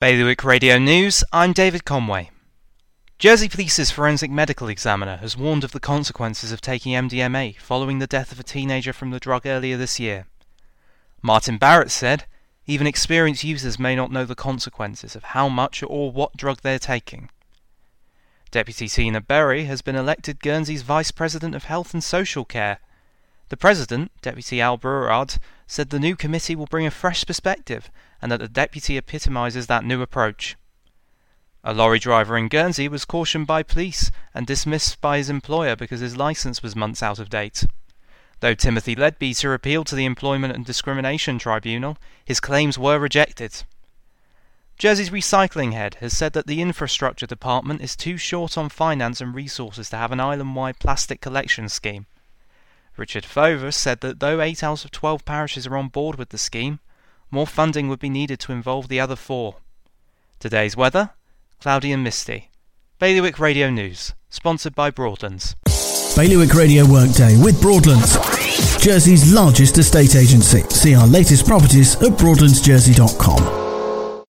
Bailiwick Radio News, I'm David Conway. Jersey Police's forensic medical examiner has warned of the consequences of taking MDMA following the death of a teenager from the drug earlier this year. Martin Barrett said, even experienced users may not know the consequences of how much or what drug they're taking. Deputy Tina Bury has been elected Guernsey's Vice President of Health and Social Care. The President, Deputy Al Brouard, said the new committee will bring a fresh perspective and that the deputy epitomises that new approach. A lorry driver in Guernsey was cautioned by police and dismissed by his employer because his licence was months out of date. Though Timothy Leadbeater appealed to the Employment and Discrimination Tribunal, his claims were rejected. Jersey's recycling head has said that the infrastructure department is too short on finance and resources to have an island wide plastic collection scheme. Richard Fover said that though 8 out of 12 parishes are on board with the scheme, more funding would be needed to involve the other four. Today's weather cloudy and misty. Bailiwick Radio News, sponsored by Broadlands. Bailiwick Radio Workday with Broadlands, Jersey's largest estate agency. See our latest properties at broadlandsjersey.com.